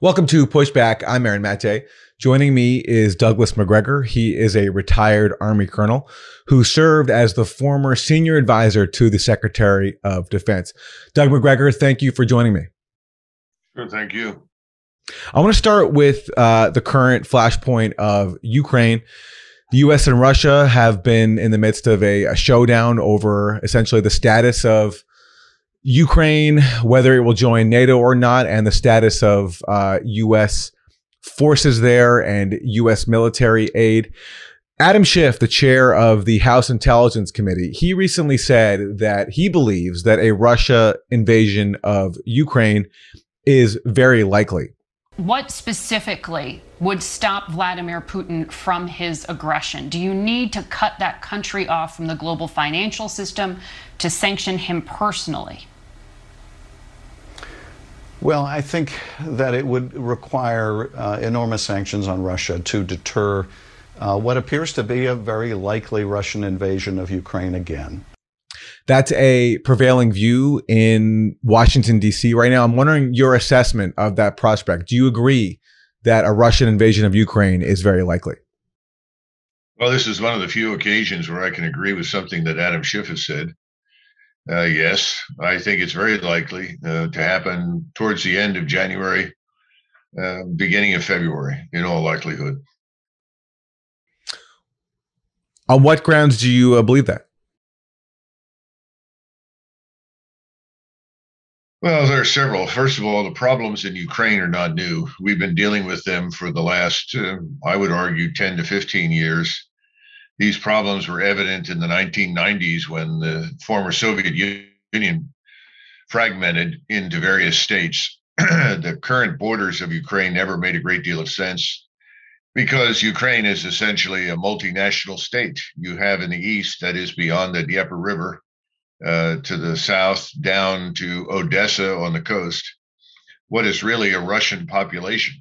Welcome to Pushback. I'm Aaron Mate. Joining me is Douglas Macgregor. He is a retired Army colonel who served as the former senior advisor to the Secretary of Defense. Doug Macgregor, thank you for joining me. Sure, thank you. I want to start with uh, the current flashpoint of Ukraine. The U.S. and Russia have been in the midst of a, a showdown over essentially the status of Ukraine, whether it will join NATO or not, and the status of uh, U.S. forces there and U.S. military aid. Adam Schiff, the chair of the House Intelligence Committee, he recently said that he believes that a Russia invasion of Ukraine is very likely. What specifically would stop Vladimir Putin from his aggression? Do you need to cut that country off from the global financial system to sanction him personally? Well, I think that it would require uh, enormous sanctions on Russia to deter uh, what appears to be a very likely Russian invasion of Ukraine again. That's a prevailing view in Washington, D.C. right now. I'm wondering your assessment of that prospect. Do you agree that a Russian invasion of Ukraine is very likely? Well, this is one of the few occasions where I can agree with something that Adam Schiff has said. Uh, yes, I think it's very likely uh, to happen towards the end of January, uh, beginning of February, in all likelihood. On what grounds do you uh, believe that? Well, there are several. First of all, the problems in Ukraine are not new. We've been dealing with them for the last, uh, I would argue, 10 to 15 years. These problems were evident in the 1990s when the former Soviet Union fragmented into various states. the current borders of Ukraine never made a great deal of sense because Ukraine is essentially a multinational state. You have in the east, that is beyond the Dnieper River, uh, to the south down to Odessa on the coast, what is really a Russian population.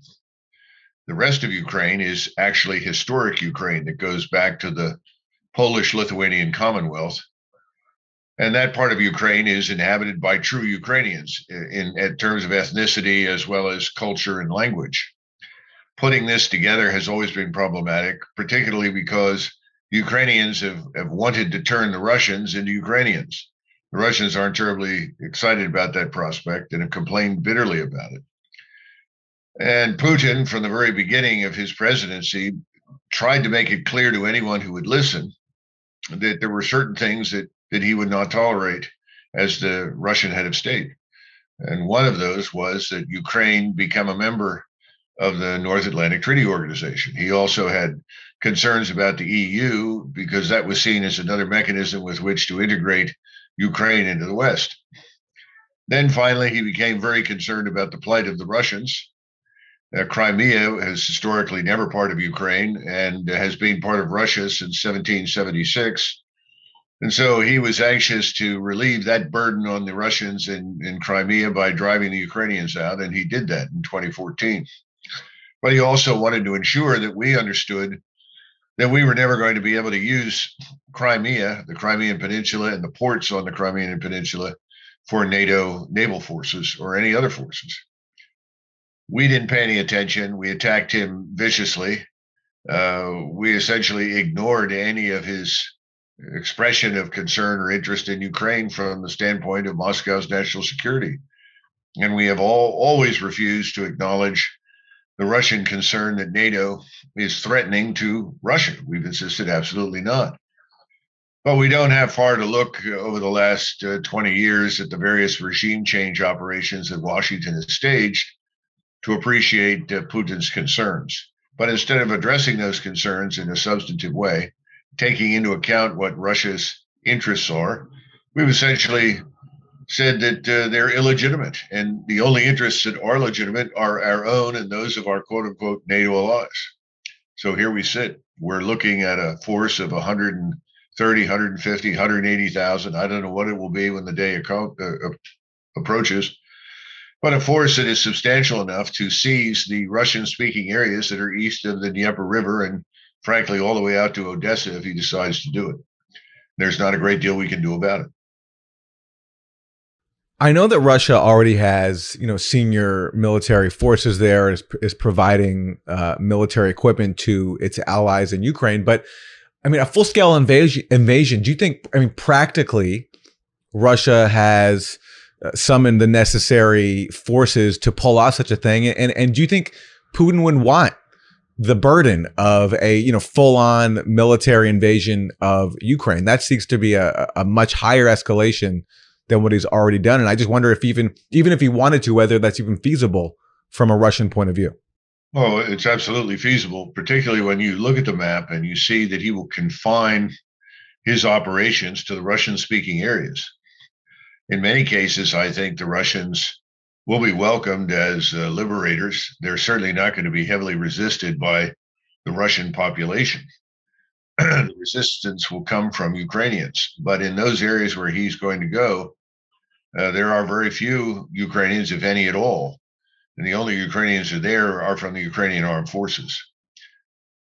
The rest of Ukraine is actually historic Ukraine that goes back to the Polish Lithuanian Commonwealth. And that part of Ukraine is inhabited by true Ukrainians in, in terms of ethnicity as well as culture and language. Putting this together has always been problematic, particularly because Ukrainians have, have wanted to turn the Russians into Ukrainians. The Russians aren't terribly excited about that prospect and have complained bitterly about it. And Putin, from the very beginning of his presidency, tried to make it clear to anyone who would listen that there were certain things that, that he would not tolerate as the Russian head of state. And one of those was that Ukraine become a member of the North Atlantic Treaty Organization. He also had concerns about the EU because that was seen as another mechanism with which to integrate Ukraine into the West. Then finally, he became very concerned about the plight of the Russians. Uh, Crimea is historically never part of Ukraine and has been part of Russia since 1776. And so he was anxious to relieve that burden on the Russians in, in Crimea by driving the Ukrainians out, and he did that in 2014. But he also wanted to ensure that we understood that we were never going to be able to use Crimea, the Crimean Peninsula, and the ports on the Crimean Peninsula for NATO naval forces or any other forces. We didn't pay any attention. We attacked him viciously. Uh, we essentially ignored any of his expression of concern or interest in Ukraine from the standpoint of Moscow's national security. And we have all always refused to acknowledge the Russian concern that NATO is threatening to Russia. We've insisted absolutely not. But we don't have far to look over the last uh, 20 years at the various regime change operations that Washington has staged to appreciate uh, Putin's concerns. But instead of addressing those concerns in a substantive way, taking into account what Russia's interests are, we've essentially said that uh, they're illegitimate. And the only interests that are legitimate are our own and those of our quote unquote NATO allies. So here we sit. We're looking at a force of 130, 150, 180,000. I don't know what it will be when the day account, uh, approaches, but a force that is substantial enough to seize the Russian speaking areas that are east of the Dnieper River and, frankly, all the way out to Odessa if he decides to do it. There's not a great deal we can do about it. I know that Russia already has, you know, senior military forces there is is providing uh, military equipment to its allies in Ukraine. But I mean, a full scale invasion. Invasion. Do you think? I mean, practically, Russia has uh, summoned the necessary forces to pull off such a thing. And and do you think Putin would want the burden of a you know full on military invasion of Ukraine? That seems to be a, a much higher escalation than what he's already done. And I just wonder if even even if he wanted to, whether that's even feasible from a Russian point of view. Well, it's absolutely feasible, particularly when you look at the map and you see that he will confine his operations to the Russian speaking areas. In many cases, I think the Russians will be welcomed as uh, liberators. They're certainly not going to be heavily resisted by the Russian population. the resistance will come from Ukrainians. But in those areas where he's going to go, uh, there are very few Ukrainians, if any at all. And the only Ukrainians who are there are from the Ukrainian armed forces.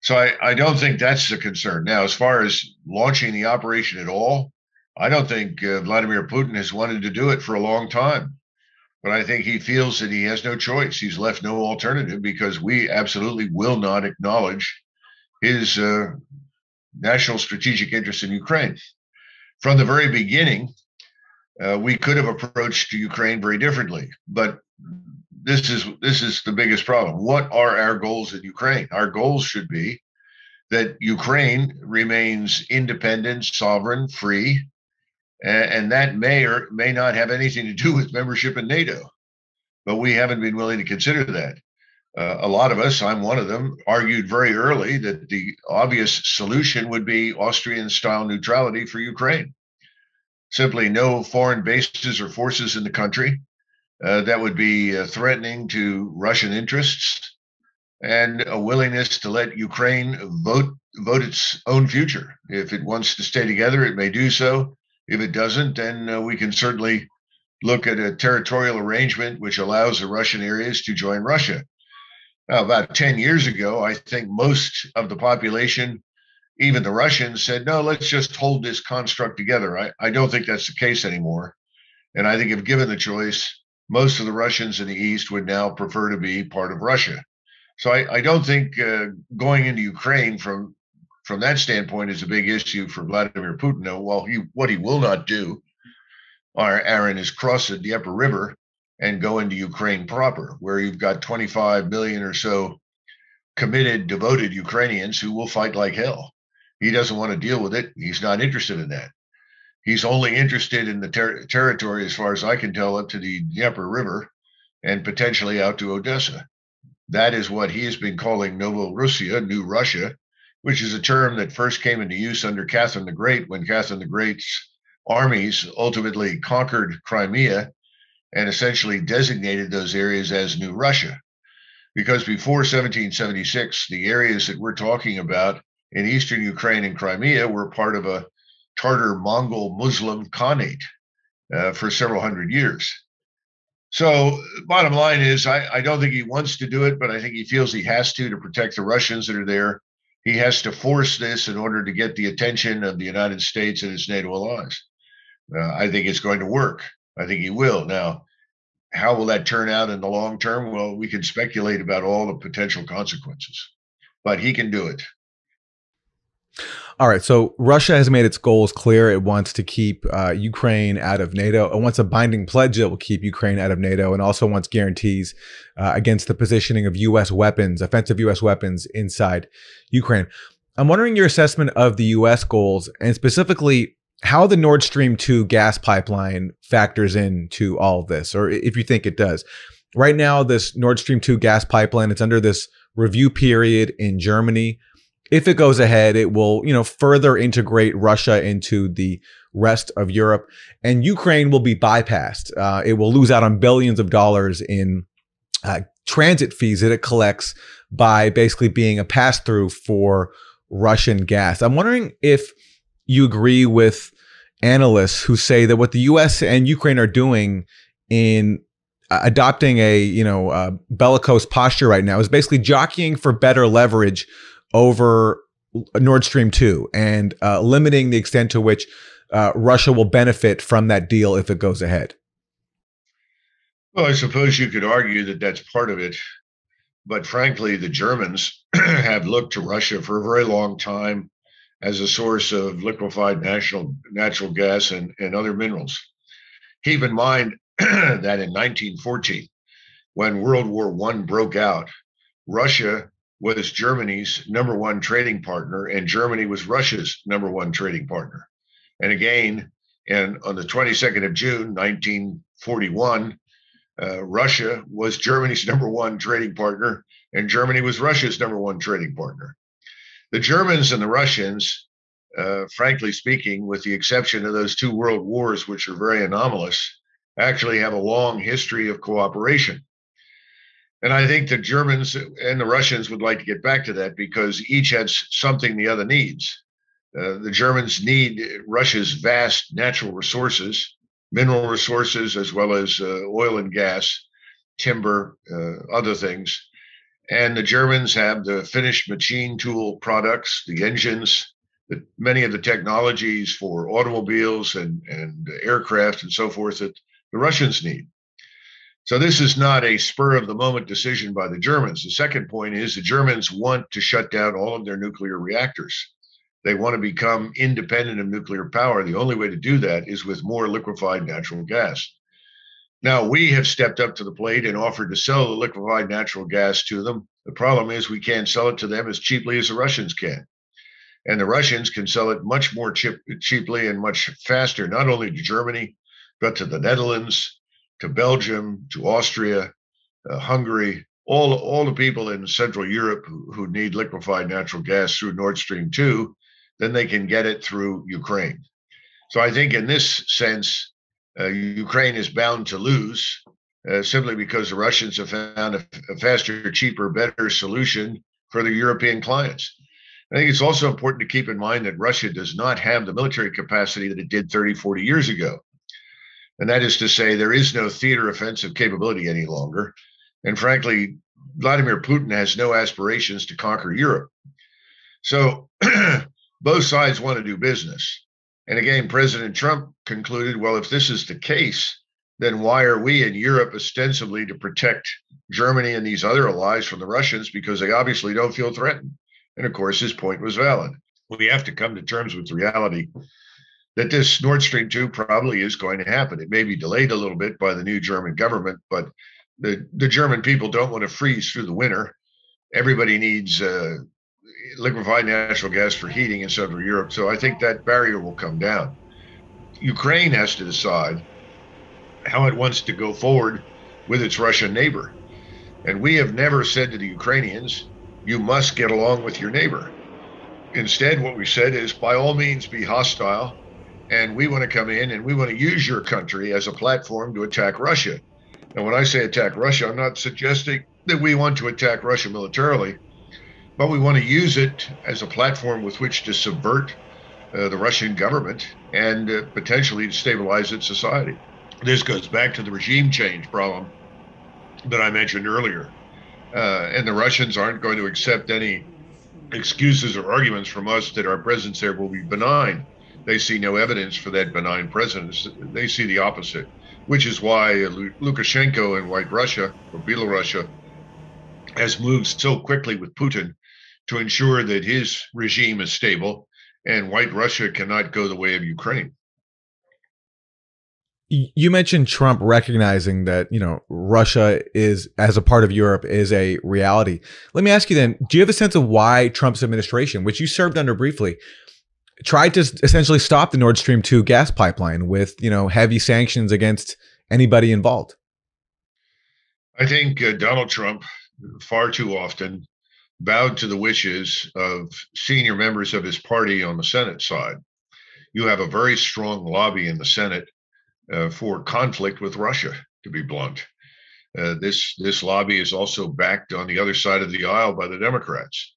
So I, I don't think that's the concern. Now, as far as launching the operation at all, I don't think uh, Vladimir Putin has wanted to do it for a long time. But I think he feels that he has no choice. He's left no alternative because we absolutely will not acknowledge his uh, national strategic interest in Ukraine. From the very beginning, uh, we could have approached Ukraine very differently, but this is this is the biggest problem. What are our goals in Ukraine? Our goals should be that Ukraine remains independent, sovereign, free, and, and that may or may not have anything to do with membership in NATO. But we haven't been willing to consider that. Uh, a lot of us, I'm one of them, argued very early that the obvious solution would be Austrian style neutrality for Ukraine simply no foreign bases or forces in the country uh, that would be uh, threatening to Russian interests, and a willingness to let Ukraine vote vote its own future. If it wants to stay together, it may do so. If it doesn't, then uh, we can certainly look at a territorial arrangement which allows the Russian areas to join Russia. Now, about 10 years ago, I think most of the population even the Russians said, no, let's just hold this construct together. I, I don't think that's the case anymore. And I think if given the choice, most of the Russians in the East would now prefer to be part of Russia. So I, I don't think uh, going into Ukraine from from that standpoint is a big issue for Vladimir Putin. No, well, he what he will not do, Aaron, is cross the Dnieper River and go into Ukraine proper, where you've got 25 million or so committed, devoted Ukrainians who will fight like hell. He doesn't want to deal with it. He's not interested in that. He's only interested in the ter- territory, as far as I can tell, up to the Dnieper River and potentially out to Odessa. That is what he has been calling Novorossiya, New Russia, which is a term that first came into use under Catherine the Great when Catherine the Great's armies ultimately conquered Crimea and essentially designated those areas as New Russia. Because before 1776, the areas that we're talking about in eastern Ukraine and Crimea were part of a Tartar Mongol Muslim Khanate uh, for several hundred years. So, bottom line is, I, I don't think he wants to do it, but I think he feels he has to to protect the Russians that are there. He has to force this in order to get the attention of the United States and its NATO allies. Uh, I think it's going to work. I think he will. Now, how will that turn out in the long term? Well, we can speculate about all the potential consequences, but he can do it. All right, so Russia has made its goals clear. It wants to keep uh, Ukraine out of NATO. It wants a binding pledge that will keep Ukraine out of NATO, and also wants guarantees uh, against the positioning of U.S. weapons, offensive U.S. weapons inside Ukraine. I'm wondering your assessment of the U.S. goals, and specifically how the Nord Stream 2 gas pipeline factors into all of this, or if you think it does. Right now, this Nord Stream 2 gas pipeline, it's under this review period in Germany if it goes ahead, it will, you know, further integrate Russia into the rest of Europe, and Ukraine will be bypassed. Uh, it will lose out on billions of dollars in uh, transit fees that it collects by basically being a pass through for Russian gas. I'm wondering if you agree with analysts who say that what the U.S. and Ukraine are doing in adopting a you know uh, bellicose posture right now is basically jockeying for better leverage over Nord Stream 2 and uh, limiting the extent to which uh, Russia will benefit from that deal if it goes ahead? Well, I suppose you could argue that that's part of it. But frankly, the Germans have looked to Russia for a very long time as a source of liquefied national, natural gas and, and other minerals. Keep in mind that in 1914, when World War I broke out, Russia was Germany's number one trading partner, and Germany was Russia's number one trading partner. And again, and on the 22nd of June, 1941, uh, Russia was Germany's number one trading partner, and Germany was Russia's number one trading partner. The Germans and the Russians, uh, frankly speaking, with the exception of those two world wars, which are very anomalous, actually have a long history of cooperation. And I think the Germans and the Russians would like to get back to that because each has something the other needs. Uh, the Germans need Russia's vast natural resources, mineral resources, as well as uh, oil and gas, timber, uh, other things. And the Germans have the finished machine tool products, the engines, the, many of the technologies for automobiles and, and aircraft and so forth that the Russians need. So this is not a spur of the moment decision by the Germans. The second point is the Germans want to shut down all of their nuclear reactors. They want to become independent of nuclear power. The only way to do that is with more liquefied natural gas. Now, we have stepped up to the plate and offered to sell the liquefied natural gas to them. The problem is we can't sell it to them as cheaply as the Russians can. And the Russians can sell it much more cheap, cheaply and much faster, not only to Germany, but to the Netherlands, to Belgium, to Austria, uh, Hungary, all, all the people in Central Europe who, who need liquefied natural gas through Nord Stream 2, then they can get it through Ukraine. So I think in this sense, uh, Ukraine is bound to lose uh, simply because the Russians have found a, a, faster, cheaper, better solution for the European clients. I think it's also important to keep in mind that Russia does not have the military capacity that it did 30, 40 years ago. And that is to say, there is no theater offensive capability any longer. And frankly, Vladimir Putin has no aspirations to conquer Europe. So both sides want to do business. And again, President Trump concluded well, if this is the case, then why are we in Europe ostensibly to protect Germany and these other allies from the Russians? Because they obviously don't feel threatened. And of course, his point was valid. We have to come to terms with reality that this Nord Stream 2 probably is going to happen. It may be delayed a little bit by the new German government, but the, the German people don't want to freeze through the winter. Everybody needs uh, liquefied natural gas for heating in Central Europe. So I think that barrier will come down. Ukraine has to decide how it wants to go forward with its Russian neighbor. And we have never said to the Ukrainians, you must get along with your neighbor. Instead, what we said is by all means be hostile, and we want to come in and we want to use your country as a platform to attack Russia. And when I say attack Russia, I'm not suggesting that we want to attack Russia militarily, but we want to use it as a platform with which to subvert uh, the Russian government and uh, potentially to stabilize its society. This goes back to the regime change problem that I mentioned earlier. Uh, and the Russians aren't going to accept any excuses or arguments from us that our presence there will be benign they see no evidence for that benign presence. They see the opposite, which is why Lukashenko in White Russia or Belarus has moved so quickly with Putin to ensure that his regime is stable and White Russia cannot go the way of Ukraine. You mentioned Trump recognizing that, you know, Russia is as a part of Europe is a reality. Let me ask you then, do you have a sense of why Trump's administration, which you served under briefly, tried to essentially stop the Nord Stream 2 gas pipeline with, you know, heavy sanctions against anybody involved. I think uh, Donald Trump far too often bowed to the wishes of senior members of his party on the Senate side. You have a very strong lobby in the Senate uh, for conflict with Russia, to be blunt. Uh, this this lobby is also backed on the other side of the aisle by the Democrats.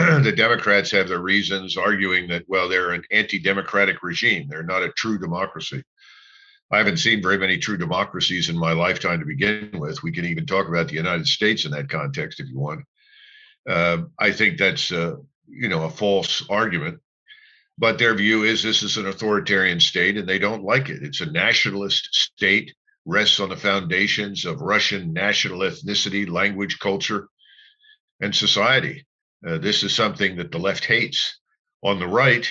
the Democrats have their reasons arguing that, well, they're an anti democratic regime. They're not a true democracy. I haven't seen very many true democracies in my lifetime to begin with. We can even talk about the United States in that context if you want. Uh, I think that's, uh, you know, a false argument. But their view is this is an authoritarian state and they don't like it. It's a nationalist state rests on the foundations of Russian national ethnicity, language, culture, and society. Uh, this is something that the left hates. On the right,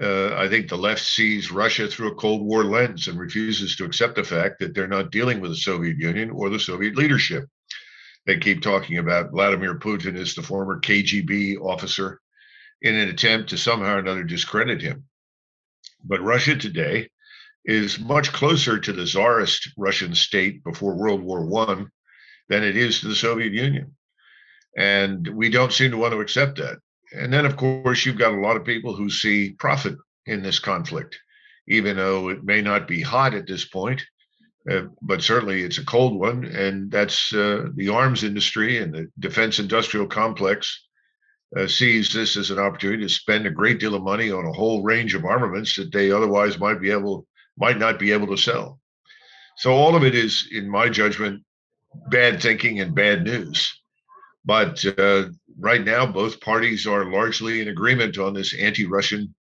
uh, I think the left sees Russia through a Cold War lens and refuses to accept the fact that they're not dealing with the Soviet Union or the Soviet leadership. They keep talking about Vladimir Putin as the former KGB officer in an attempt to somehow or another discredit him. But Russia today is much closer to the czarist Russian state before World War One than it is to the Soviet Union. And we don't seem to want to accept that. And then, of course, you've got a lot of people who see profit in this conflict, even though it may not be hot at this point, uh, but certainly it's a cold one. And that's uh, the arms industry and the defense industrial complex uh, sees this as an opportunity to spend a great deal of money on a whole range of armaments that they otherwise might be able might not be able to sell. So all of it is, in my judgment, bad thinking and bad news. But uh, right now, both parties are largely in agreement on this anti-Russian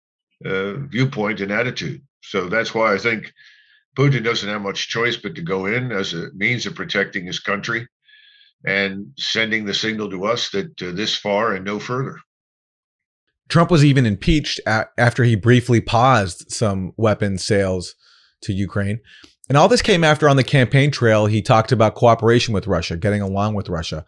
uh, viewpoint and attitude. So that's why I think Putin doesn't have much choice but to go in as a means of protecting his country and sending the signal to us that uh, this far and no further. Trump was even impeached after he briefly paused some weapons sales to Ukraine. And all this came after on the campaign trail, he talked about cooperation with Russia, getting along with Russia.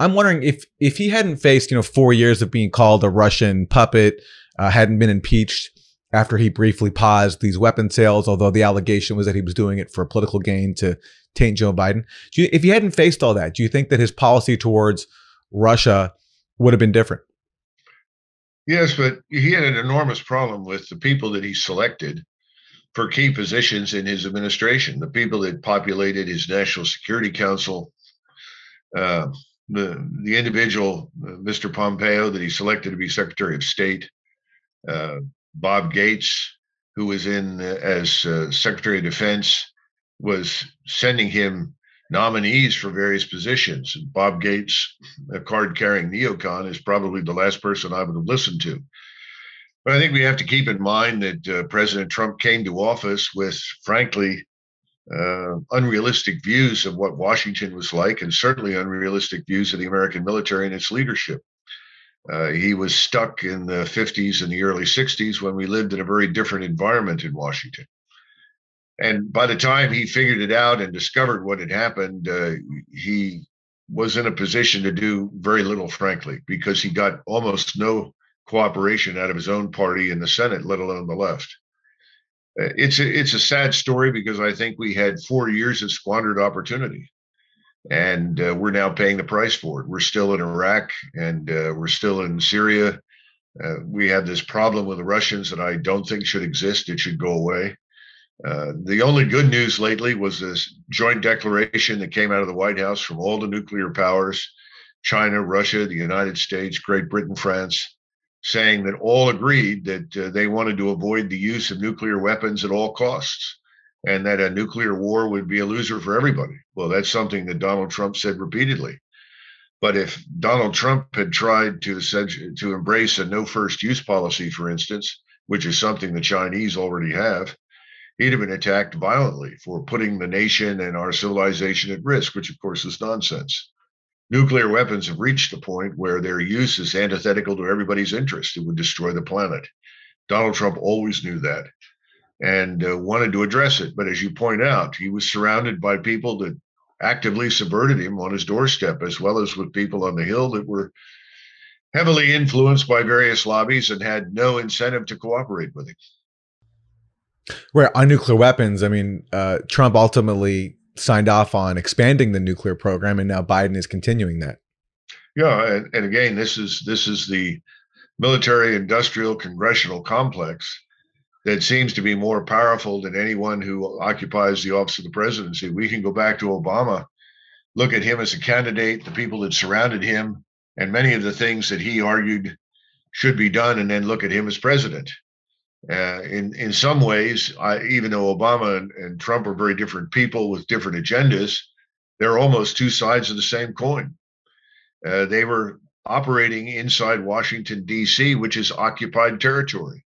I'm wondering if if he hadn't faced, you know, four years of being called a Russian puppet, uh, hadn't been impeached after he briefly paused these weapon sales, although the allegation was that he was doing it for political gain to taint Joe Biden. You, if he hadn't faced all that, do you think that his policy towards Russia would have been different? Yes, but he had an enormous problem with the people that he selected for key positions in his administration, the people that populated his National Security Council, uh, the, the individual, uh, Mr. Pompeo, that he selected to be Secretary of State, uh, Bob Gates, who was in uh, as uh, Secretary of Defense, was sending him nominees for various positions. And Bob Gates, a card carrying neocon, is probably the last person I would have listened to. But I think we have to keep in mind that uh, President Trump came to office with, frankly, uh, unrealistic views of what Washington was like, and certainly unrealistic views of the American military and its leadership. Uh, he was stuck in the 50s and the early 60s when we lived in a very different environment in Washington. And by the time he figured it out and discovered what had happened, uh, he was in a position to do very little, frankly, because he got almost no cooperation out of his own party in the Senate, let alone the left. Uh, it's a, it's a sad story because I think we had four years of squandered opportunity, and uh, we're now paying the price for it. We're still in Iraq, and uh, we're still in Syria. Uh, we have this problem with the Russians that I don't think should exist. It should go away. Uh, the only good news lately was this joint declaration that came out of the White House from all the nuclear powers China, Russia, the United States, Great Britain, France saying that all agreed that uh, they wanted to avoid the use of nuclear weapons at all costs and that a nuclear war would be a loser for everybody. Well, that's something that Donald Trump said repeatedly. But if Donald Trump had tried to to embrace a no first use policy, for instance, which is something the Chinese already have, he'd have been attacked violently for putting the nation and our civilization at risk, which of course is nonsense. Nuclear weapons have reached the point where their use is antithetical to everybody's interest. It would destroy the planet. Donald Trump always knew that and uh, wanted to address it. But as you point out, he was surrounded by people that actively subverted him on his doorstep, as well as with people on the Hill that were heavily influenced by various lobbies and had no incentive to cooperate with him. Right on nuclear weapons, I mean, uh, Trump ultimately signed off on expanding the nuclear program, and now Biden is continuing that. Yeah, and, and again, this is this is the military industrial congressional complex that seems to be more powerful than anyone who occupies the office of the presidency. We can go back to Obama, look at him as a candidate, the people that surrounded him, and many of the things that he argued should be done, and then look at him as president. Uh, in in some ways, I, even though Obama and, and, Trump are very different people with different agendas, they're almost two sides of the same coin. Uh, they were operating inside Washington D.C., which is occupied territory.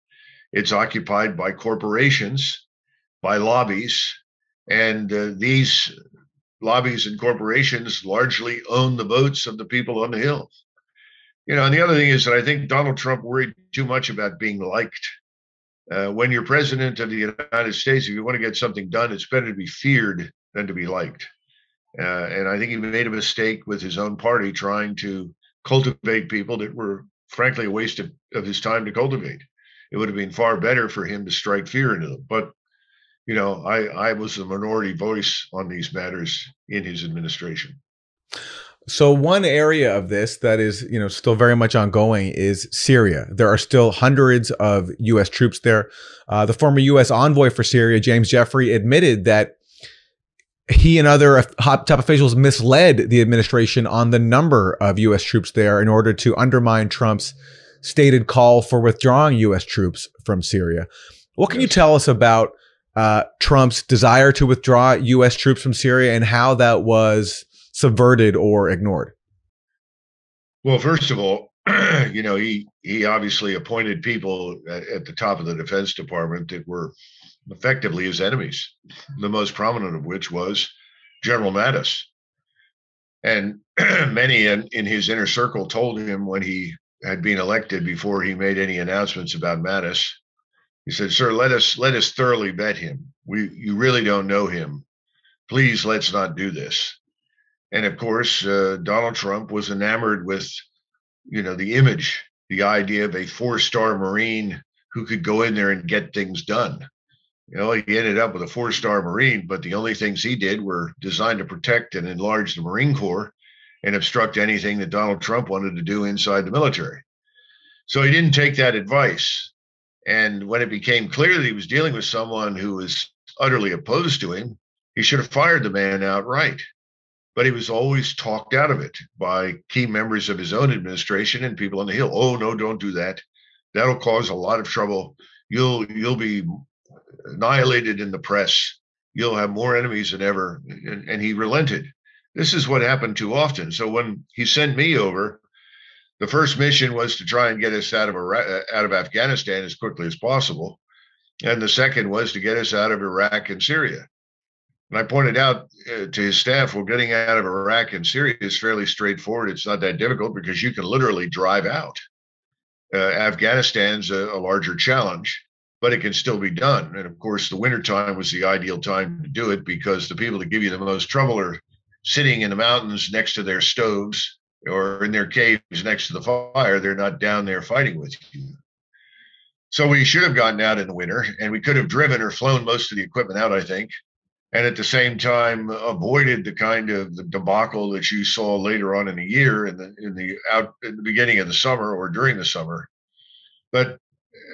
It's occupied by corporations, by lobbies, And uh, these lobbies and corporations largely own the votes of the people on the Hill. You know, and the other thing is that I think Donald Trump worried too much about being liked. Uh, when you're president of the United States, if you want to get something done, it's better to be feared than to be liked. Uh, and I think he made a mistake with his own party trying to cultivate people that were, frankly, a waste of, of his time to cultivate. It would have been far better for him to strike fear into them. But, you know, I, I was a minority voice on these matters in his administration. So one area of this that is, you know, still very much ongoing is Syria. There are still hundreds of U.S. troops there. Uh, the former U.S. envoy for Syria, James Jeffrey, admitted that he and other top officials misled the administration on the number of U.S. troops there in order to undermine Trump's stated call for withdrawing U.S. troops from Syria. What can you tell us about uh, Trump's desire to withdraw U.S. troops from Syria and how that was subverted or ignored? Well, first of all, you know, he he obviously appointed people at, the top of the Defense Department that were effectively his enemies, the most prominent of which was General Mattis. And many in, in his inner circle told him when he had been elected before he made any announcements about Mattis, he said, Sir, let us let us thoroughly vet him. We you really don't know him. Please let's not do this. And of course, uh, Donald Trump was enamored with, you know, the image, the idea of a four-star Marine who could go in there and get things done. You know, he ended up with a four star Marine, but the only things he did were designed to protect and enlarge the Marine Corps and obstruct anything that Donald Trump wanted to do inside the military. So he didn't take that advice. And when it became clear that he was dealing with someone who was utterly opposed to him, he should have fired the man outright. But he was always talked out of it by key members of his own administration and people on the Hill. Oh no, don't do that. That'll cause a lot of trouble. You'll you'll be annihilated in the press. You'll have more enemies than ever. And, and he relented. This is what happened too often. So when he sent me over, the first mission was to try and get us out of Iraq, uh, out of Afghanistan as quickly as possible, and the second was to get us out of Iraq and Syria. And I pointed out uh, to his staff, well, getting out of Iraq and Syria is fairly straightforward. It's not that difficult because you can literally drive out. Uh, Afghanistan's a, a larger challenge but it can still be done. And of course, the wintertime was the ideal time to do it because the people that give you the most trouble are sitting in the mountains next to their stoves or in their caves next to the fire. They're not down there fighting with you. So we should have gotten out in the winter and we could have driven or flown most of the equipment out, I think. And at the same time, avoided the kind of the debacle that you saw later on in the year in the in the out in the beginning of the summer or during the summer. But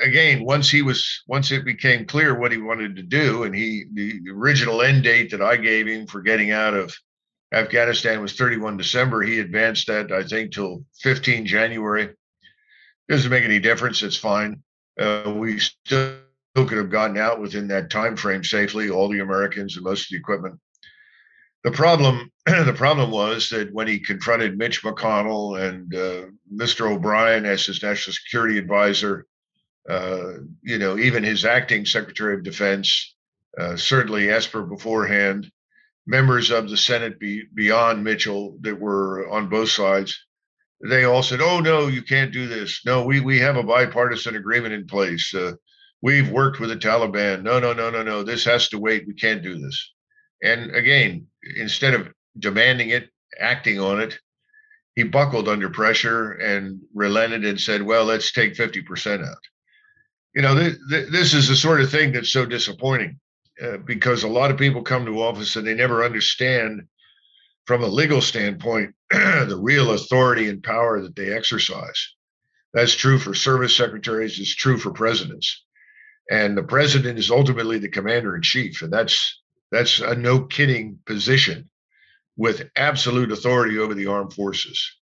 again, once he was, once it became clear what he wanted to do, and he, the original end date that I gave him for getting out of Afghanistan was 31 December. He advanced that, I think, till 15 January. Doesn't make any difference. It's fine. Uh, we still could have gotten out within that time frame safely. All the Americans and most of the equipment. The problem, the problem was that when he confronted Mitch McConnell and uh, Mr. O'Brien as his national security advisor, uh, you know, even his acting Secretary of Defense, uh, certainly Esper beforehand, members of the Senate be, beyond Mitchell that were on both sides, they all said, "Oh no, you can't do this. No, we we have a bipartisan agreement in place. Uh, we've worked with the Taliban. No, no, no, no, no. This has to wait. We can't do this." And again, instead of demanding it, acting on it, he buckled under pressure and relented and said, "Well, let's take fifty percent out." you know, th- th- this is the sort of thing that's so disappointing uh, because a lot of people come to office and they never understand from a legal standpoint the real authority and power that they exercise. That's true for service secretaries, it's true for presidents. And the president is ultimately the commander in chief. And that's that's a no kidding position with absolute authority over the armed forces.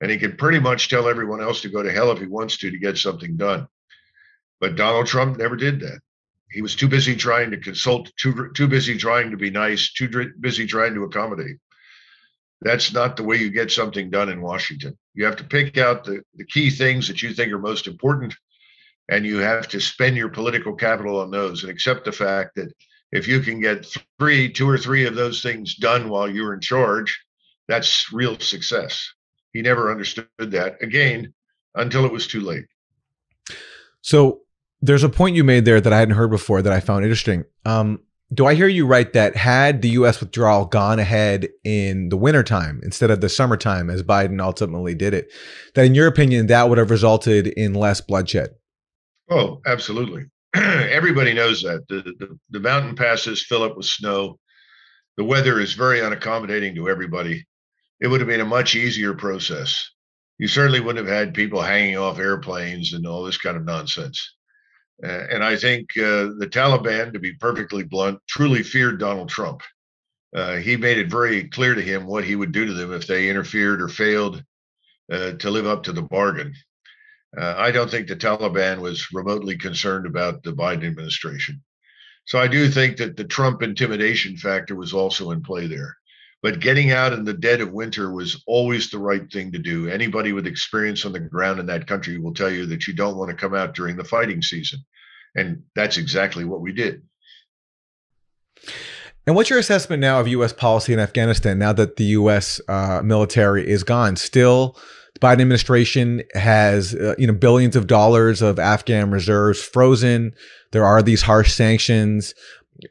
And he can pretty much tell everyone else to go to hell if he wants to to get something done. But Donald Trump never did that. He was too busy trying to consult, too, too busy trying to be nice, too busy trying to accommodate. That's not the way you get something done in Washington. You have to pick out the, the key things that you think are most important, and you have to spend your political capital on those and accept the fact that If you can get three, two or three of those things done while you're in charge, that's real success. He never understood that again until it was too late. So there's a point you made there that I hadn't heard before that I found interesting. Um, do I hear you right that had the U.S. withdrawal gone ahead in the wintertime instead of the summertime, as Biden ultimately did it, that in your opinion, that would have resulted in less bloodshed? Oh, absolutely. Everybody knows that. The, the, the mountain passes fill up with snow. The weather is very unaccommodating to everybody. It would have been a much easier process. You certainly wouldn't have had people hanging off airplanes and all this kind of nonsense. Uh, and I think uh, the Taliban, to be perfectly blunt, truly feared Donald Trump. Uh, he made it very clear to him what he would do to them if they interfered or failed uh, to live up to the bargain. Uh, I don't think the Taliban was remotely concerned about the Biden administration. So I do think that the Trump intimidation factor was also in play there. But getting out in the dead of winter was always the right thing to do. Anybody with experience on the ground in that country will tell you that you don't want to come out during the fighting season. And that's exactly what we did. And what's your assessment now of U.S. policy in Afghanistan now that the U.S. Uh, military is gone? Still, Biden administration has uh, you know billions of dollars of Afghan reserves frozen. There are these harsh sanctions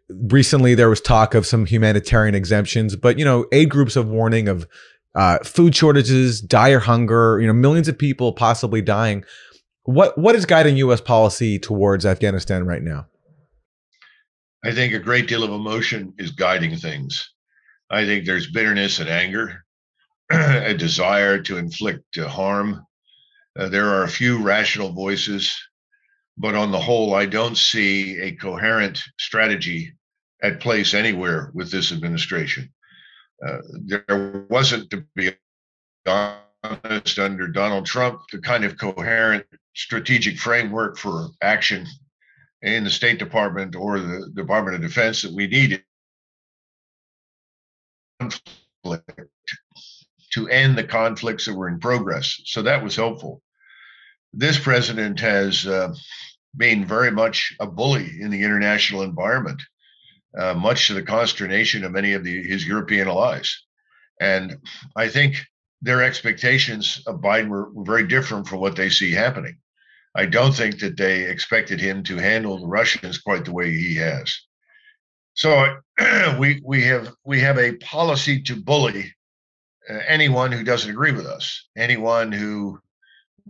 recently there was talk of some humanitarian exemptions, but you know, aid groups of warning of uh, food shortages, dire hunger, you know, millions of people possibly dying. What what is guiding U.S. policy towards Afghanistan right now? I think a great deal of emotion is guiding things. I think there's bitterness and anger, a desire to inflict harm. Uh, there are a few rational voices but on the whole, I don't see a coherent strategy at place anywhere with this administration. Uh, there wasn't, to be honest, under Donald Trump, the kind of coherent strategic framework for action in the State Department or the Department of Defense that we needed to end the conflicts that were in progress. So that was helpful this president has uh, been very much a bully in the international environment, uh, much to the consternation of many of the, his European allies. And I think their expectations of Biden were, were very different from what they see happening. I don't think that they expected him to handle the Russians quite the way he has. So we we have we have a policy to bully anyone who doesn't agree with us, anyone who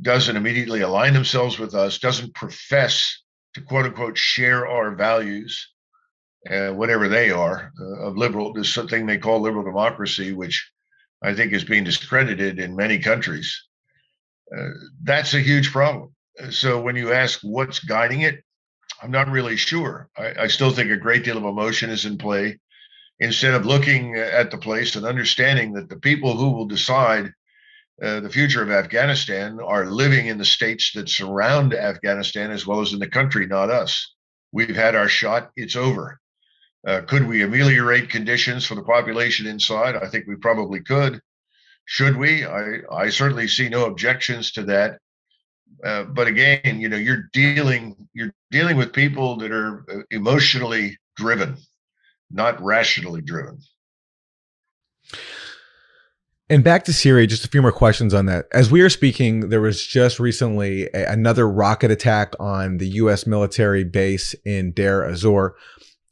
doesn't immediately align themselves with us, doesn't profess to quote unquote share our values, uh, whatever they are, uh, of liberal, there's something they call liberal democracy, which I think is being discredited in many countries. Uh, that's a huge problem. Uh, so when you ask what's guiding it, I'm not really sure. I, I still think a great deal of emotion is in play. Instead of looking at the place and understanding that the people who will decide uh, the future of Afghanistan are living in the states that surround Afghanistan as well as in the country, not us. We've had our shot, it's over. Uh, could we ameliorate conditions for the population inside? I think we probably could. Should we? I, I certainly see no objections to that. Uh, but again, you know, you're dealing you're dealing with people that are uh, emotionally driven, not rationally driven. And back to Syria, just a few more questions on that. As we are speaking, there was just recently a, another rocket attack on the U.S. military base in Deir ez-Zor.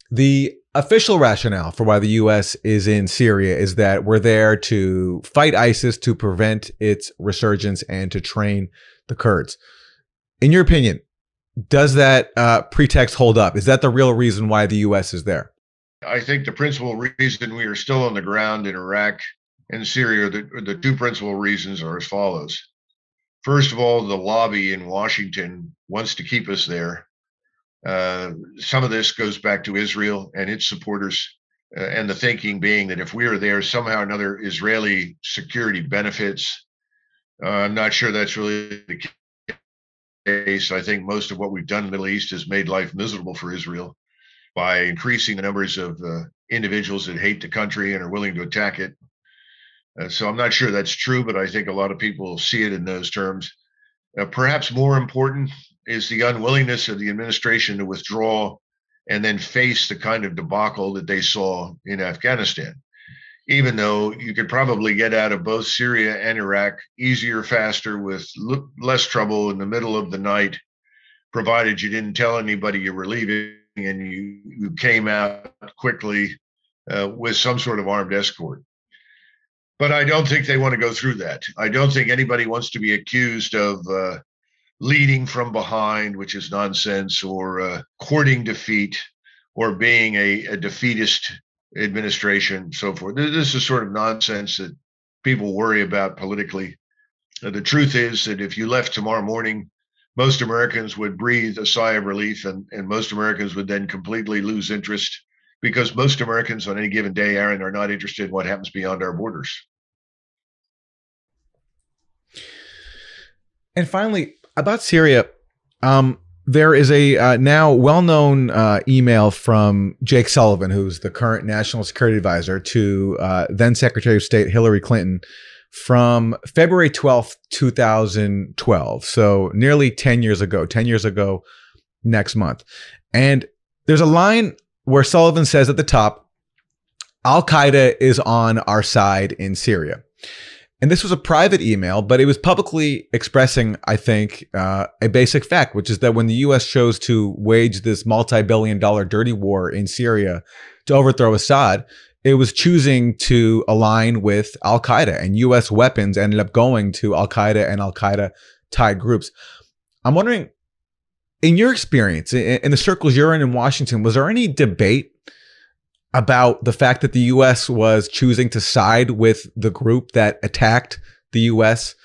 The official rationale for why the U.S. is in Syria is that we're there to fight ISIS, to prevent its resurgence, and to train the Kurds. In your opinion, does that uh, pretext hold up? Is that the real reason why the U.S. is there? I think the principal reason we are still on the ground in Iraq and Syria, the, the two principal reasons are as follows. First of all, the lobby in Washington wants to keep us there. Uh, some of this goes back to Israel and its supporters, uh, and the thinking being that if we are there, somehow or another, Israeli security benefits. Uh, I'm not sure that's really the case. I think most of what we've done in the Middle East has made life miserable for Israel by increasing the numbers of uh, individuals that hate the country and are willing to attack it. Uh, so I'm not sure that's true, but I think a lot of people see it in those terms. Uh, perhaps more important is the unwillingness of the administration to withdraw and then face the kind of debacle that they saw in Afghanistan. Even though you could probably get out of both Syria and Iraq easier, faster, with l- less trouble in the middle of the night, provided you didn't tell anybody you were leaving and you, you came out quickly uh, with some sort of armed escort. But I don't think they want to go through that. I don't think anybody wants to be accused of uh, leading from behind, which is nonsense, or uh, courting defeat, or being a, a defeatist administration, so forth. This is sort of nonsense that people worry about politically. Uh, the truth is that if you left tomorrow morning, most Americans would breathe a sigh of relief, and, and most Americans would then completely lose interest because most Americans on any given day, Aaron, are not interested in what happens beyond our borders. And finally, about Syria, um, there is a uh, now well-known uh, email from Jake Sullivan, who's the current national security advisor to uh, then Secretary of State Hillary Clinton, from February twelfth, two thousand twelve. So nearly ten years ago. Ten years ago, next month, and there's a line where Sullivan says at the top, "Al Qaeda is on our side in Syria." And this was a private email, but it was publicly expressing, I think, uh, a basic fact, which is that when the U.S. chose to wage this multi-billion dollar dirty war in Syria to overthrow Assad, it was choosing to align with Al Qaeda, and U.S. weapons ended up going to Al Qaeda and Al Qaeda tied groups. I'm wondering, in your experience, in the circles you're in in Washington, was there any debate about the fact that the US was choosing to side with the group that attacked the US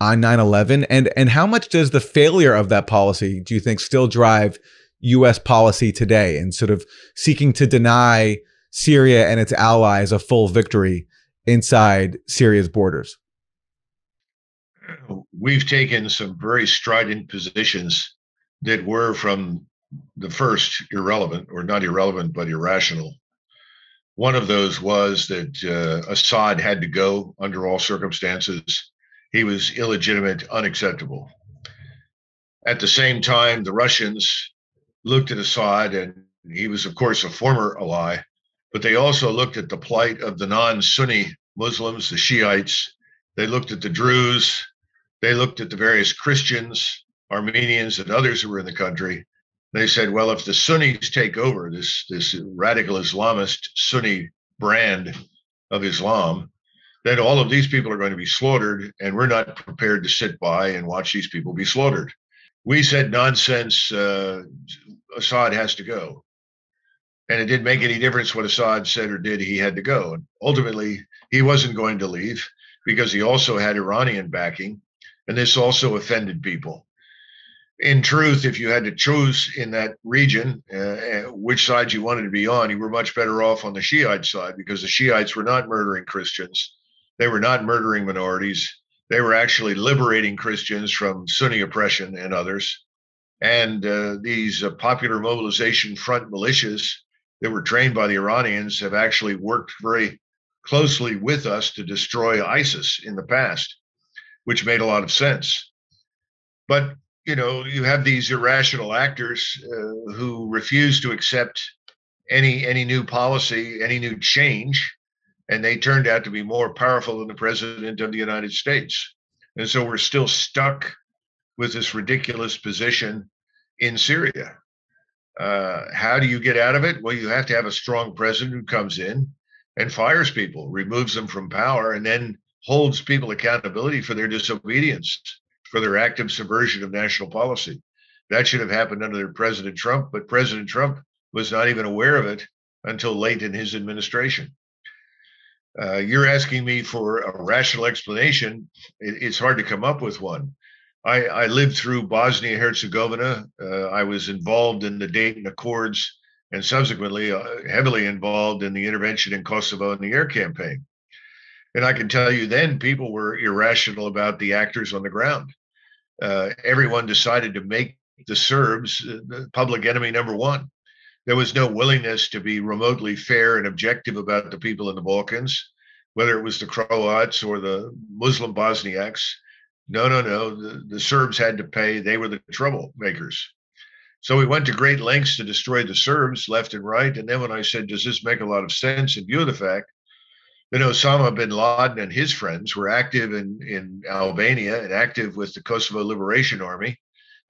on 9/11 and and how much does the failure of that policy do you think still drive US policy today and sort of seeking to deny Syria and its allies a full victory inside Syria's borders? We've taken some very strident positions that were from the first irrelevant or not irrelevant but irrational one of those was that uh, Assad had to go under all circumstances. He was illegitimate, unacceptable. At the same time, the Russians looked at Assad, and he was, of course, a former ally, but they also looked at the plight of the non Sunni Muslims, the Shiites. They looked at the Druze. They looked at the various Christians, Armenians, and others who were in the country. They said, well, if the Sunnis take over this this radical Islamist Sunni brand of Islam, then all of these people are going to be slaughtered, and we're not prepared to sit by and watch these people be slaughtered. We said nonsense. Uh, Assad has to go, and it didn't make any difference what Assad said or did. He had to go, and ultimately he wasn't going to leave because he also had Iranian backing, and this also offended people in truth, if you had to choose in that region uh, uh, which side you wanted to be on, you were much better off on the Shiite side because the Shiites were not murdering Christians. They were not murdering minorities. They were actually liberating Christians from Sunni oppression and others. And uh, these uh, popular mobilization front militias that were trained by the Iranians have actually worked very closely with us to destroy ISIS in the past, which made a lot of sense. But you know, you have these irrational actors uh, who refuse to accept any any new policy, any new change, and they turned out to be more powerful than the president of the United States. And so we're still stuck with this ridiculous position in Syria. Uh, how do you get out of it? Well, you have to have a strong president who comes in and fires people, removes them from power, and then holds people accountability for their disobedience for their active subversion of national policy. That should have happened under President Trump, but President Trump was not even aware of it until late in his administration. Uh, you're asking me for a rational explanation. It, it's hard to come up with one. I, I lived through Bosnia Herzegovina. Uh, I was involved in the Dayton Accords and subsequently uh, heavily involved in the intervention in Kosovo and the air campaign. And I can tell you then people were irrational about the actors on the ground uh, everyone decided to make the Serbs uh, the public enemy number one. There was no willingness to be remotely fair and objective about the people in the Balkans, whether it was the Croats or the Muslim Bosniaks. No, no, no. The, the Serbs had to pay. They were the troublemakers. So we went to great lengths to destroy the Serbs left and right. And then when I said, does this make a lot of sense in view of the fact that Osama bin Laden and his friends were active in, in Albania and active with the Kosovo Liberation Army,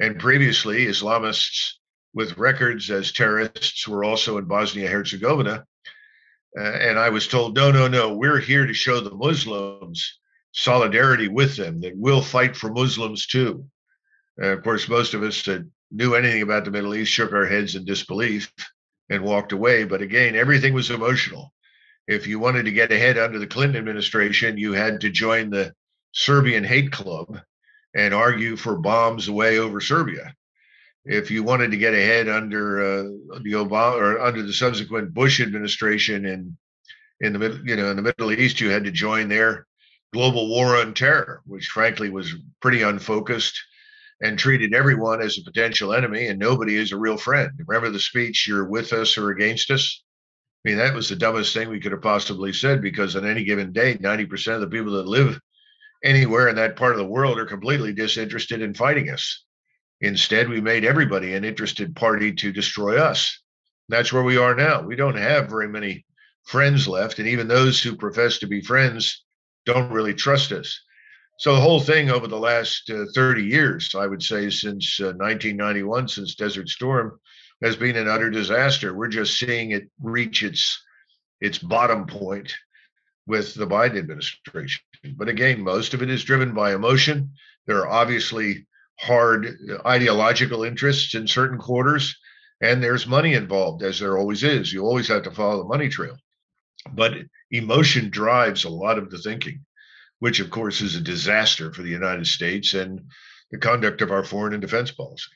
and previously Islamists with records as terrorists were also in Bosnia Herzegovina. Uh, and I was told, no, no, no, we're here to show the Muslims solidarity with them, that we'll fight for Muslims too. And of course, most of us that knew anything about the Middle East shook our heads in disbelief and walked away. But again, everything was emotional. If you wanted to get ahead under the Clinton administration, you had to join the Serbian hate club and argue for bombs away over Serbia. If you wanted to get ahead under uh, the Obama or under the subsequent Bush administration in in the you know, in the Middle East, you had to join their global war on terror, which frankly was pretty unfocused and treated everyone as a potential enemy and nobody is a real friend. Remember the speech, you're with us or against us? I mean, that was the dumbest thing we could have possibly said because on any given day, 90% of the people that live anywhere in that part of the world are completely disinterested in fighting us. Instead, we made everybody an interested party to destroy us. That's where we are now. We don't have very many friends left. And even those who profess to be friends don't really trust us. So the whole thing over the last uh, 30 years, I would say since uh, 1991, since Desert Storm, has been an utter disaster. We're just seeing it reach its its bottom point with the Biden administration. But again, most of it is driven by emotion. There are obviously hard uh, ideological interests in certain quarters, and there's money involved, as there always is. You always have to follow the money trail. But emotion drives a lot of the thinking, which of course is a disaster for the United States and the conduct of our foreign and defense policy.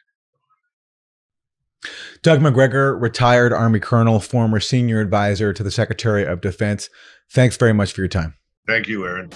Doug Macgregor, retired Army Colonel, former senior advisor to the Secretary of Defense. Thanks very much for your time. Thank you, Aaron.